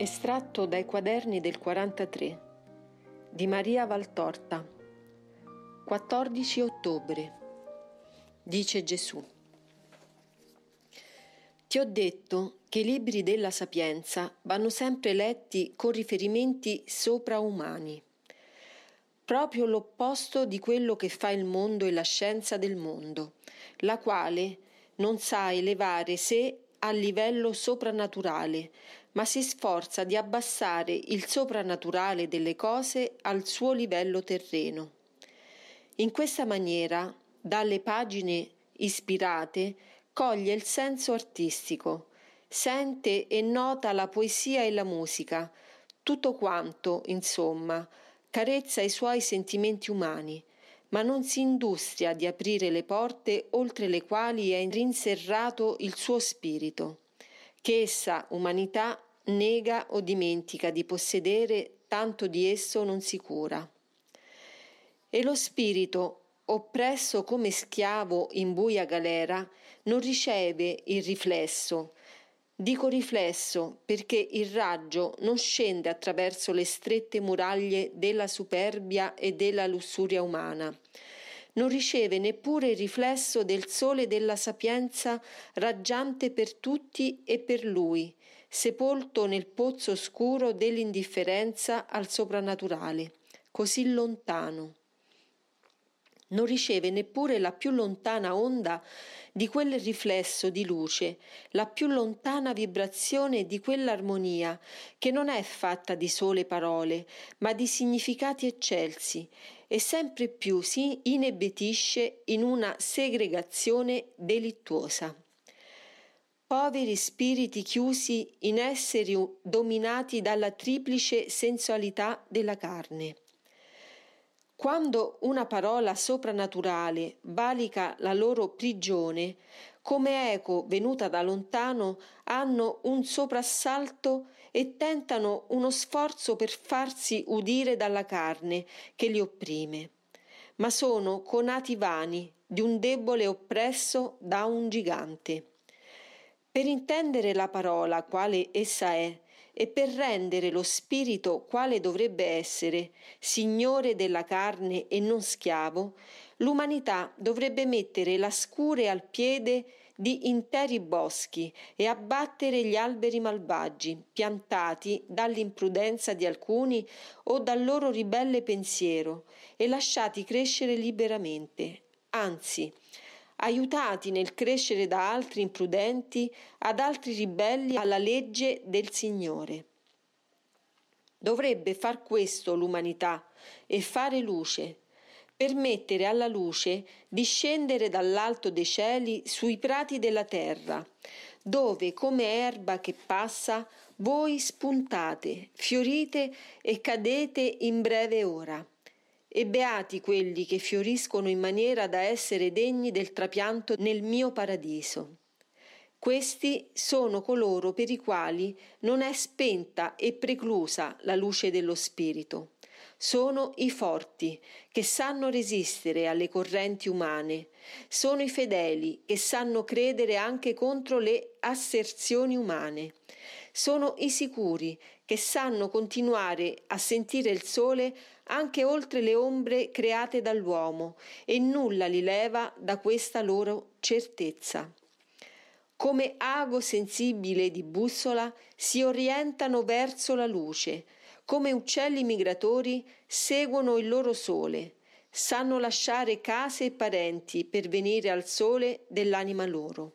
Estratto dai quaderni del 43 di Maria Valtorta. 14 ottobre Dice Gesù. Ti ho detto che i libri della sapienza vanno sempre letti con riferimenti sopraumani, proprio l'opposto di quello che fa il mondo e la scienza del mondo, la quale non sa elevare sé a livello soprannaturale, ma si sforza di abbassare il soprannaturale delle cose al suo livello terreno. In questa maniera, dalle pagine ispirate, coglie il senso artistico, sente e nota la poesia e la musica, tutto quanto, insomma, carezza i suoi sentimenti umani, ma non si industria di aprire le porte oltre le quali è rinserrato il suo spirito che essa, umanità, nega o dimentica di possedere, tanto di esso non si cura. E lo spirito, oppresso come schiavo in buia galera, non riceve il riflesso. Dico riflesso perché il raggio non scende attraverso le strette muraglie della superbia e della lussuria umana, non riceve neppure il riflesso del sole della sapienza raggiante per tutti e per lui, sepolto nel pozzo oscuro dell'indifferenza al soprannaturale, così lontano. Non riceve neppure la più lontana onda di quel riflesso di luce, la più lontana vibrazione di quell'armonia che non è fatta di sole parole, ma di significati eccelsi e sempre più si inebbetisce in una segregazione delittuosa. Poveri spiriti chiusi in esseri dominati dalla triplice sensualità della carne. Quando una parola soprannaturale valica la loro prigione, come eco venuta da lontano, hanno un soprassalto e tentano uno sforzo per farsi udire dalla carne che li opprime. Ma sono conati vani di un debole oppresso da un gigante. Per intendere la parola quale essa è, e per rendere lo spirito quale dovrebbe essere, signore della carne e non schiavo, l'umanità dovrebbe mettere la scure al piede di interi boschi e abbattere gli alberi malvagi piantati dall'imprudenza di alcuni o dal loro ribelle pensiero e lasciati crescere liberamente, anzi aiutati nel crescere da altri imprudenti ad altri ribelli alla legge del Signore. Dovrebbe far questo l'umanità e fare luce, permettere alla luce di scendere dall'alto dei cieli sui prati della terra, dove come erba che passa voi spuntate, fiorite e cadete in breve ora e beati quelli che fioriscono in maniera da essere degni del trapianto nel mio paradiso. Questi sono coloro per i quali non è spenta e preclusa la luce dello Spirito. Sono i forti, che sanno resistere alle correnti umane. Sono i fedeli, che sanno credere anche contro le asserzioni umane. Sono i sicuri, che sanno continuare a sentire il sole anche oltre le ombre create dall'uomo e nulla li leva da questa loro certezza. Come ago sensibile di bussola si orientano verso la luce, come uccelli migratori seguono il loro sole, sanno lasciare case e parenti per venire al sole dell'anima loro.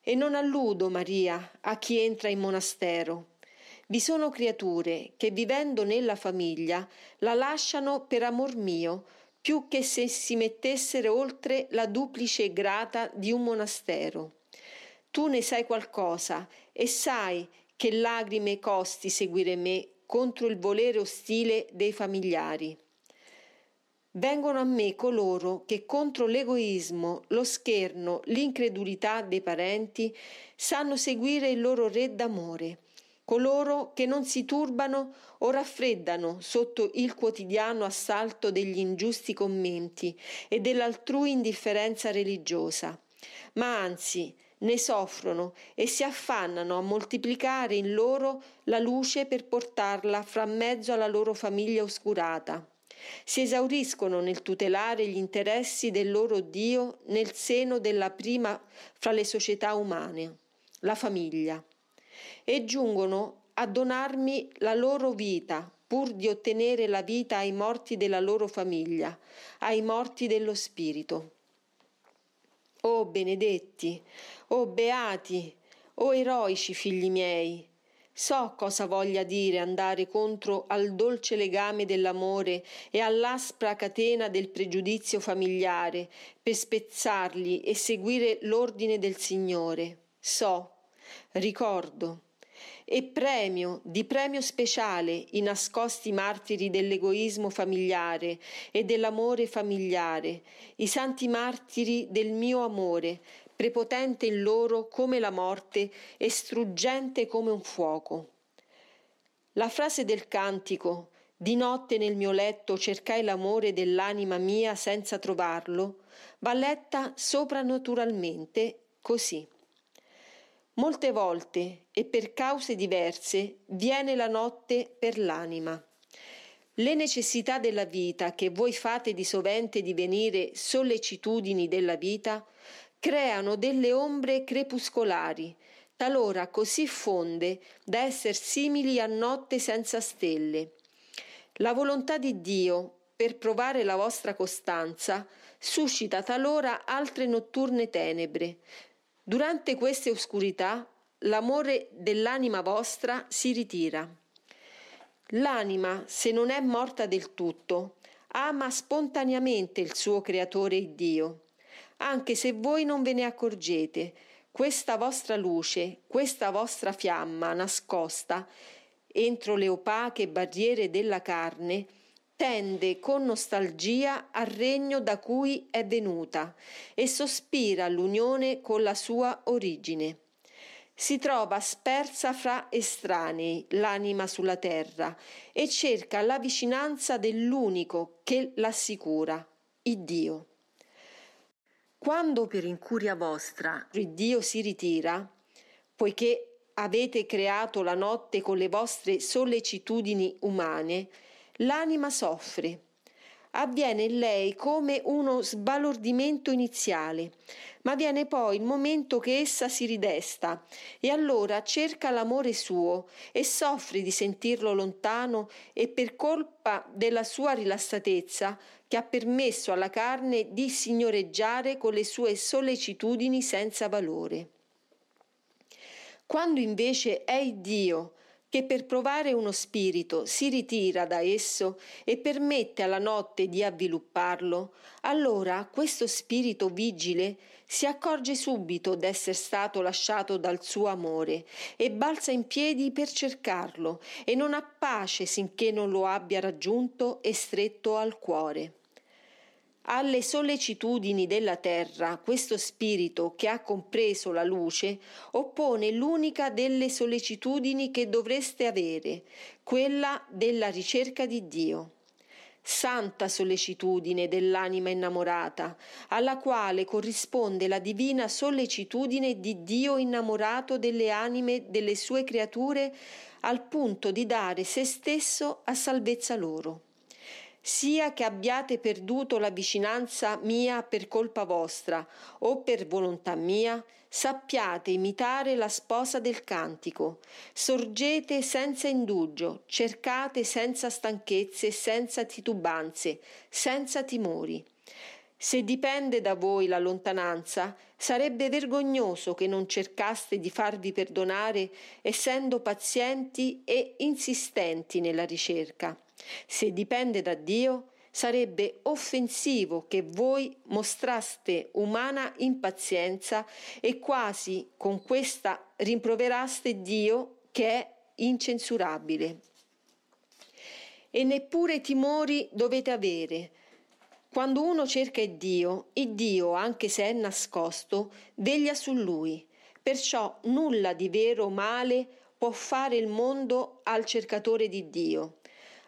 E non alludo, Maria, a chi entra in monastero, vi sono creature che vivendo nella famiglia la lasciano per amor mio, più che se si mettessero oltre la duplice grata di un monastero. Tu ne sai qualcosa e sai che lagrime costi seguire me contro il volere ostile dei familiari. Vengono a me coloro che contro l'egoismo, lo scherno, l'incredulità dei parenti sanno seguire il loro re d'amore coloro che non si turbano o raffreddano sotto il quotidiano assalto degli ingiusti commenti e dell'altrui indifferenza religiosa, ma anzi ne soffrono e si affannano a moltiplicare in loro la luce per portarla fra mezzo alla loro famiglia oscurata. Si esauriscono nel tutelare gli interessi del loro Dio nel seno della prima fra le società umane, la famiglia, e giungono a donarmi la loro vita pur di ottenere la vita ai morti della loro famiglia, ai morti dello spirito. O benedetti, o beati, o eroici figli miei, So cosa voglia dire andare contro al dolce legame dell'amore e all'aspra catena del pregiudizio familiare per spezzarli e seguire l'ordine del Signore. So, ricordo. E premio, di premio speciale, i nascosti martiri dell'egoismo familiare e dell'amore familiare, i santi martiri del mio amore, prepotente in loro come la morte e struggente come un fuoco. La frase del cantico di notte nel mio letto cercai l'amore dell'anima mia senza trovarlo, va letta sopranaturalmente così. Molte volte e per cause diverse viene la notte per l'anima. Le necessità della vita che voi fate di sovente divenire sollecitudini della vita creano delle ombre crepuscolari, talora così fonde da esser simili a notte senza stelle. La volontà di Dio, per provare la vostra costanza, suscita talora altre notturne tenebre. Durante queste oscurità l'amore dell'anima vostra si ritira. L'anima, se non è morta del tutto, ama spontaneamente il suo creatore Dio anche se voi non ve ne accorgete. Questa vostra luce, questa vostra fiamma nascosta entro le opache barriere della carne, tende con nostalgia al regno da cui è venuta e sospira all'unione con la sua origine. Si trova spersa fra estranei l'anima sulla terra e cerca la vicinanza dell'unico che l'assicura, il Dio. Quando per incuria vostra Dio si ritira, poiché avete creato la notte con le vostre sollecitudini umane, l'anima soffre. Avviene in lei come uno sbalordimento iniziale, ma viene poi il momento che essa si ridesta e allora cerca l'amore suo e soffre di sentirlo lontano e per colpa della sua rilassatezza che ha permesso alla carne di signoreggiare con le sue sollecitudini senza valore. Quando invece è Dio che per provare uno spirito si ritira da esso e permette alla notte di avvilupparlo, allora questo spirito vigile si accorge subito d'essere stato lasciato dal suo amore e balza in piedi per cercarlo e non ha pace sinché non lo abbia raggiunto e stretto al cuore. Alle sollecitudini della terra questo spirito che ha compreso la luce oppone l'unica delle sollecitudini che dovreste avere, quella della ricerca di Dio. Santa sollecitudine dell'anima innamorata, alla quale corrisponde la divina sollecitudine di Dio innamorato delle anime delle sue creature al punto di dare se stesso a salvezza loro sia che abbiate perduto la vicinanza mia per colpa vostra o per volontà mia, sappiate imitare la sposa del cantico, sorgete senza indugio, cercate senza stanchezze, senza titubanze, senza timori. Se dipende da voi la lontananza, sarebbe vergognoso che non cercaste di farvi perdonare essendo pazienti e insistenti nella ricerca. Se dipende da Dio, sarebbe offensivo che voi mostraste umana impazienza e quasi con questa rimproveraste Dio che è incensurabile. E neppure timori dovete avere. Quando uno cerca il Dio, il Dio, anche se è nascosto, veglia su lui. Perciò nulla di vero o male può fare il mondo al cercatore di Dio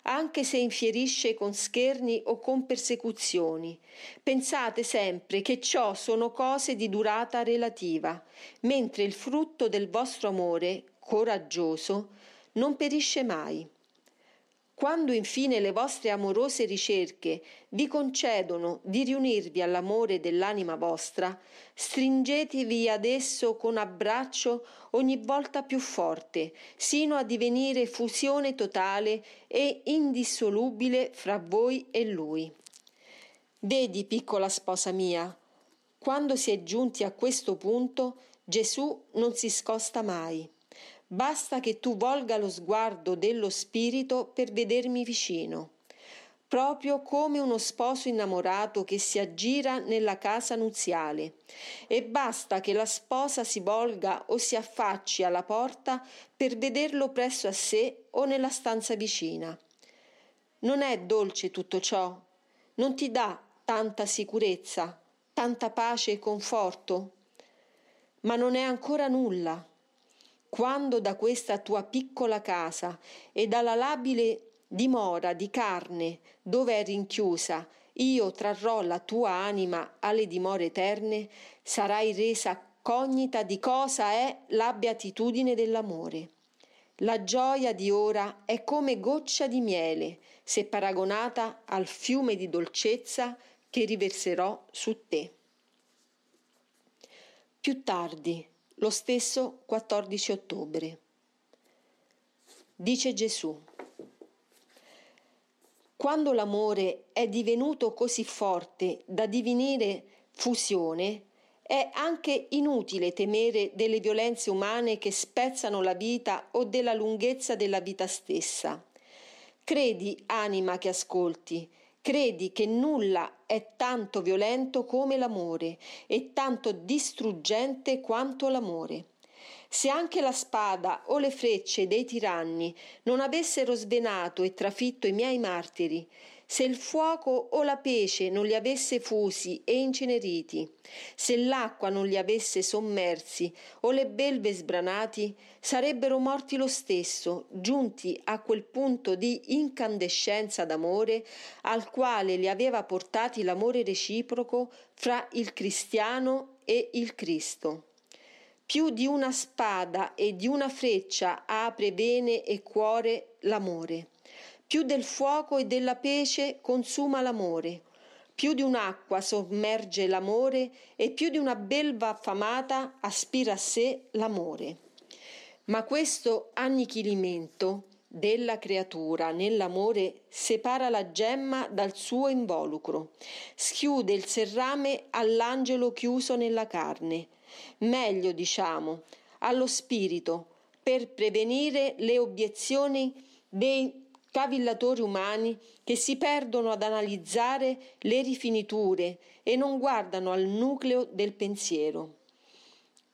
anche se infierisce con scherni o con persecuzioni. Pensate sempre che ciò sono cose di durata relativa, mentre il frutto del vostro amore, coraggioso, non perisce mai. Quando infine le vostre amorose ricerche vi concedono di riunirvi all'amore dell'anima vostra, stringetevi ad esso con abbraccio ogni volta più forte, sino a divenire fusione totale e indissolubile fra voi e lui. Vedi, piccola sposa mia, quando si è giunti a questo punto, Gesù non si scosta mai. Basta che tu volga lo sguardo dello spirito per vedermi vicino, proprio come uno sposo innamorato che si aggira nella casa nuziale, e basta che la sposa si volga o si affacci alla porta per vederlo presso a sé o nella stanza vicina. Non è dolce tutto ciò? Non ti dà tanta sicurezza, tanta pace e conforto? Ma non è ancora nulla quando da questa tua piccola casa e dalla labile dimora di carne dove è rinchiusa io trarrò la tua anima alle dimore eterne, sarai resa cognita di cosa è la beatitudine dell'amore. La gioia di ora è come goccia di miele, se paragonata al fiume di dolcezza che riverserò su te. Più tardi, lo stesso 14 ottobre. Dice Gesù, quando l'amore è divenuto così forte da divenire fusione, è anche inutile temere delle violenze umane che spezzano la vita o della lunghezza della vita stessa. Credi, anima che ascolti, Credi che nulla è tanto violento come l'amore e tanto distruggente quanto l'amore. Se anche la spada o le frecce dei tiranni non avessero svenato e trafitto i miei martiri, se il fuoco o la pece non li avesse fusi e inceneriti, se l'acqua non li avesse sommersi o le belve sbranati, sarebbero morti lo stesso, giunti a quel punto di incandescenza d'amore al quale li aveva portati l'amore reciproco fra il cristiano e il Cristo. Più di una spada e di una freccia apre vene e cuore l'amore più del fuoco e della pece consuma l'amore, più di un'acqua sommerge l'amore e più di una belva affamata aspira a sé l'amore. Ma questo annichilimento della creatura nell'amore separa la gemma dal suo involucro, schiude il serrame all'angelo chiuso nella carne, meglio diciamo, allo spirito, per prevenire le obiezioni dei cavillatori umani che si perdono ad analizzare le rifiniture e non guardano al nucleo del pensiero.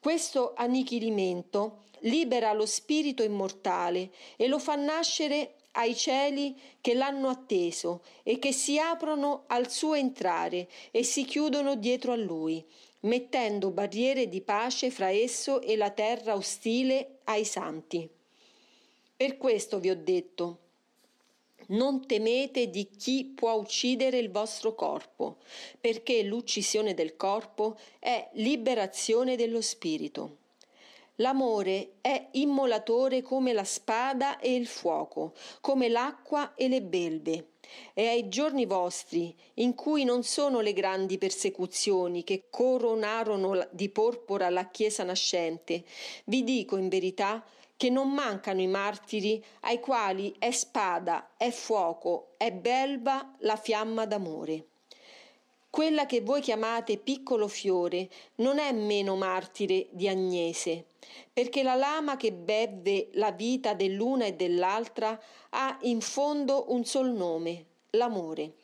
Questo annichilimento libera lo spirito immortale e lo fa nascere ai cieli che l'hanno atteso e che si aprono al suo entrare e si chiudono dietro a lui, mettendo barriere di pace fra esso e la terra ostile ai santi. Per questo vi ho detto, non temete di chi può uccidere il vostro corpo, perché l'uccisione del corpo è liberazione dello spirito. L'amore è immolatore come la spada e il fuoco, come l'acqua e le belve. E ai giorni vostri, in cui non sono le grandi persecuzioni che coronarono di porpora la Chiesa nascente, vi dico in verità che non mancano i martiri ai quali è spada, è fuoco, è belva la fiamma d'amore. Quella che voi chiamate piccolo fiore non è meno martire di Agnese, perché la lama che beve la vita dell'una e dell'altra ha in fondo un sol nome, l'amore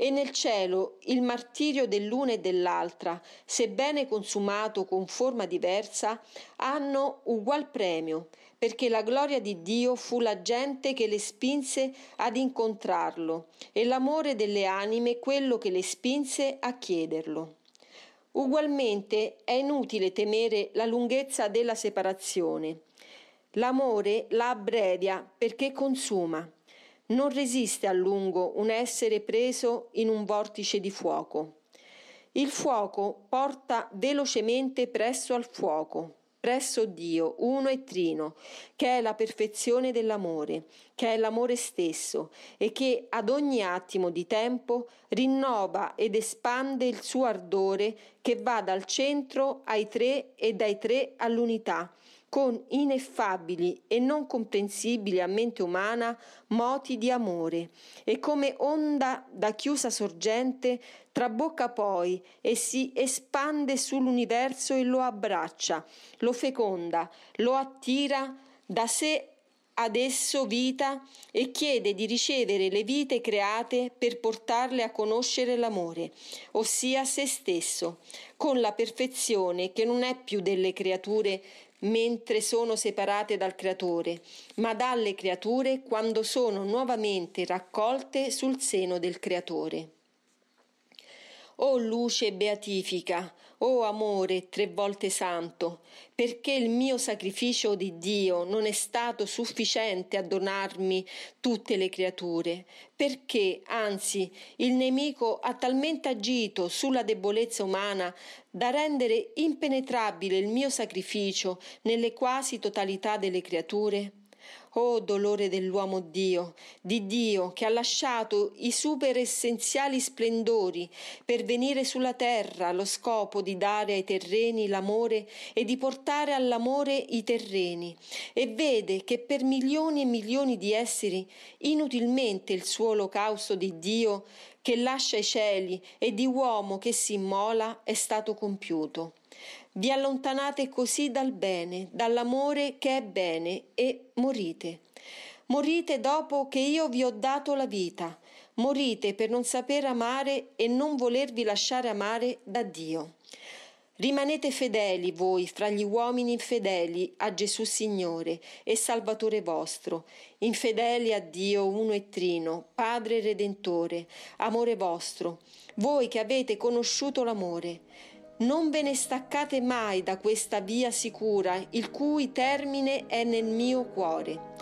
e nel cielo il martirio dell'una e dell'altra, sebbene consumato con forma diversa, hanno ugual premio, perché la gloria di Dio fu la gente che le spinse ad incontrarlo e l'amore delle anime quello che le spinse a chiederlo. Ugualmente è inutile temere la lunghezza della separazione. L'amore la abbrevia perché consuma non resiste a lungo un essere preso in un vortice di fuoco. Il fuoco porta velocemente presso al fuoco, presso Dio, uno e trino, che è la perfezione dell'amore, che è l'amore stesso e che ad ogni attimo di tempo rinnova ed espande il suo ardore che va dal centro ai tre e dai tre all'unità, con ineffabili e non comprensibili a mente umana moti di amore, e come onda da chiusa sorgente trabocca poi e si espande sull'universo e lo abbraccia, lo feconda, lo attira da sé ad esso vita e chiede di ricevere le vite create per portarle a conoscere l'amore, ossia se stesso, con la perfezione che non è più delle creature mentre sono separate dal Creatore, ma dalle creature quando sono nuovamente raccolte sul seno del Creatore. O luce beatifica, o amore tre volte santo, perché il mio sacrificio di Dio non è stato sufficiente a donarmi tutte le creature, perché anzi il nemico ha talmente agito sulla debolezza umana da rendere impenetrabile il mio sacrificio nelle quasi totalità delle creature? Oh dolore dell'uomo Dio, di Dio che ha lasciato i super essenziali splendori per venire sulla terra allo scopo di dare ai terreni l'amore e di portare all'amore i terreni e vede che per milioni e milioni di esseri inutilmente il suo olocausto di Dio che lascia i cieli e di uomo che si immola è stato compiuto. Vi allontanate così dal bene, dall'amore che è bene, e morite. Morite dopo che io vi ho dato la vita. Morite per non saper amare e non volervi lasciare amare da Dio. Rimanete fedeli voi fra gli uomini infedeli a Gesù Signore e Salvatore vostro, infedeli a Dio uno e trino, Padre Redentore, amore vostro, voi che avete conosciuto l'amore. Non ve ne staccate mai da questa via sicura, il cui termine è nel mio cuore.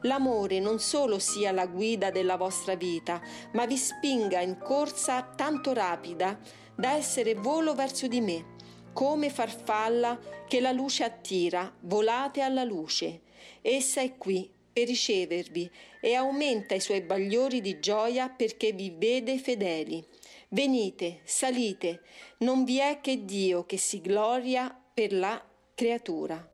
L'amore non solo sia la guida della vostra vita, ma vi spinga in corsa tanto rapida da essere volo verso di me, come farfalla che la luce attira, volate alla luce. Essa è qui per ricevervi e aumenta i suoi bagliori di gioia perché vi vede fedeli. Venite, salite, non vi è che Dio che si gloria per la creatura.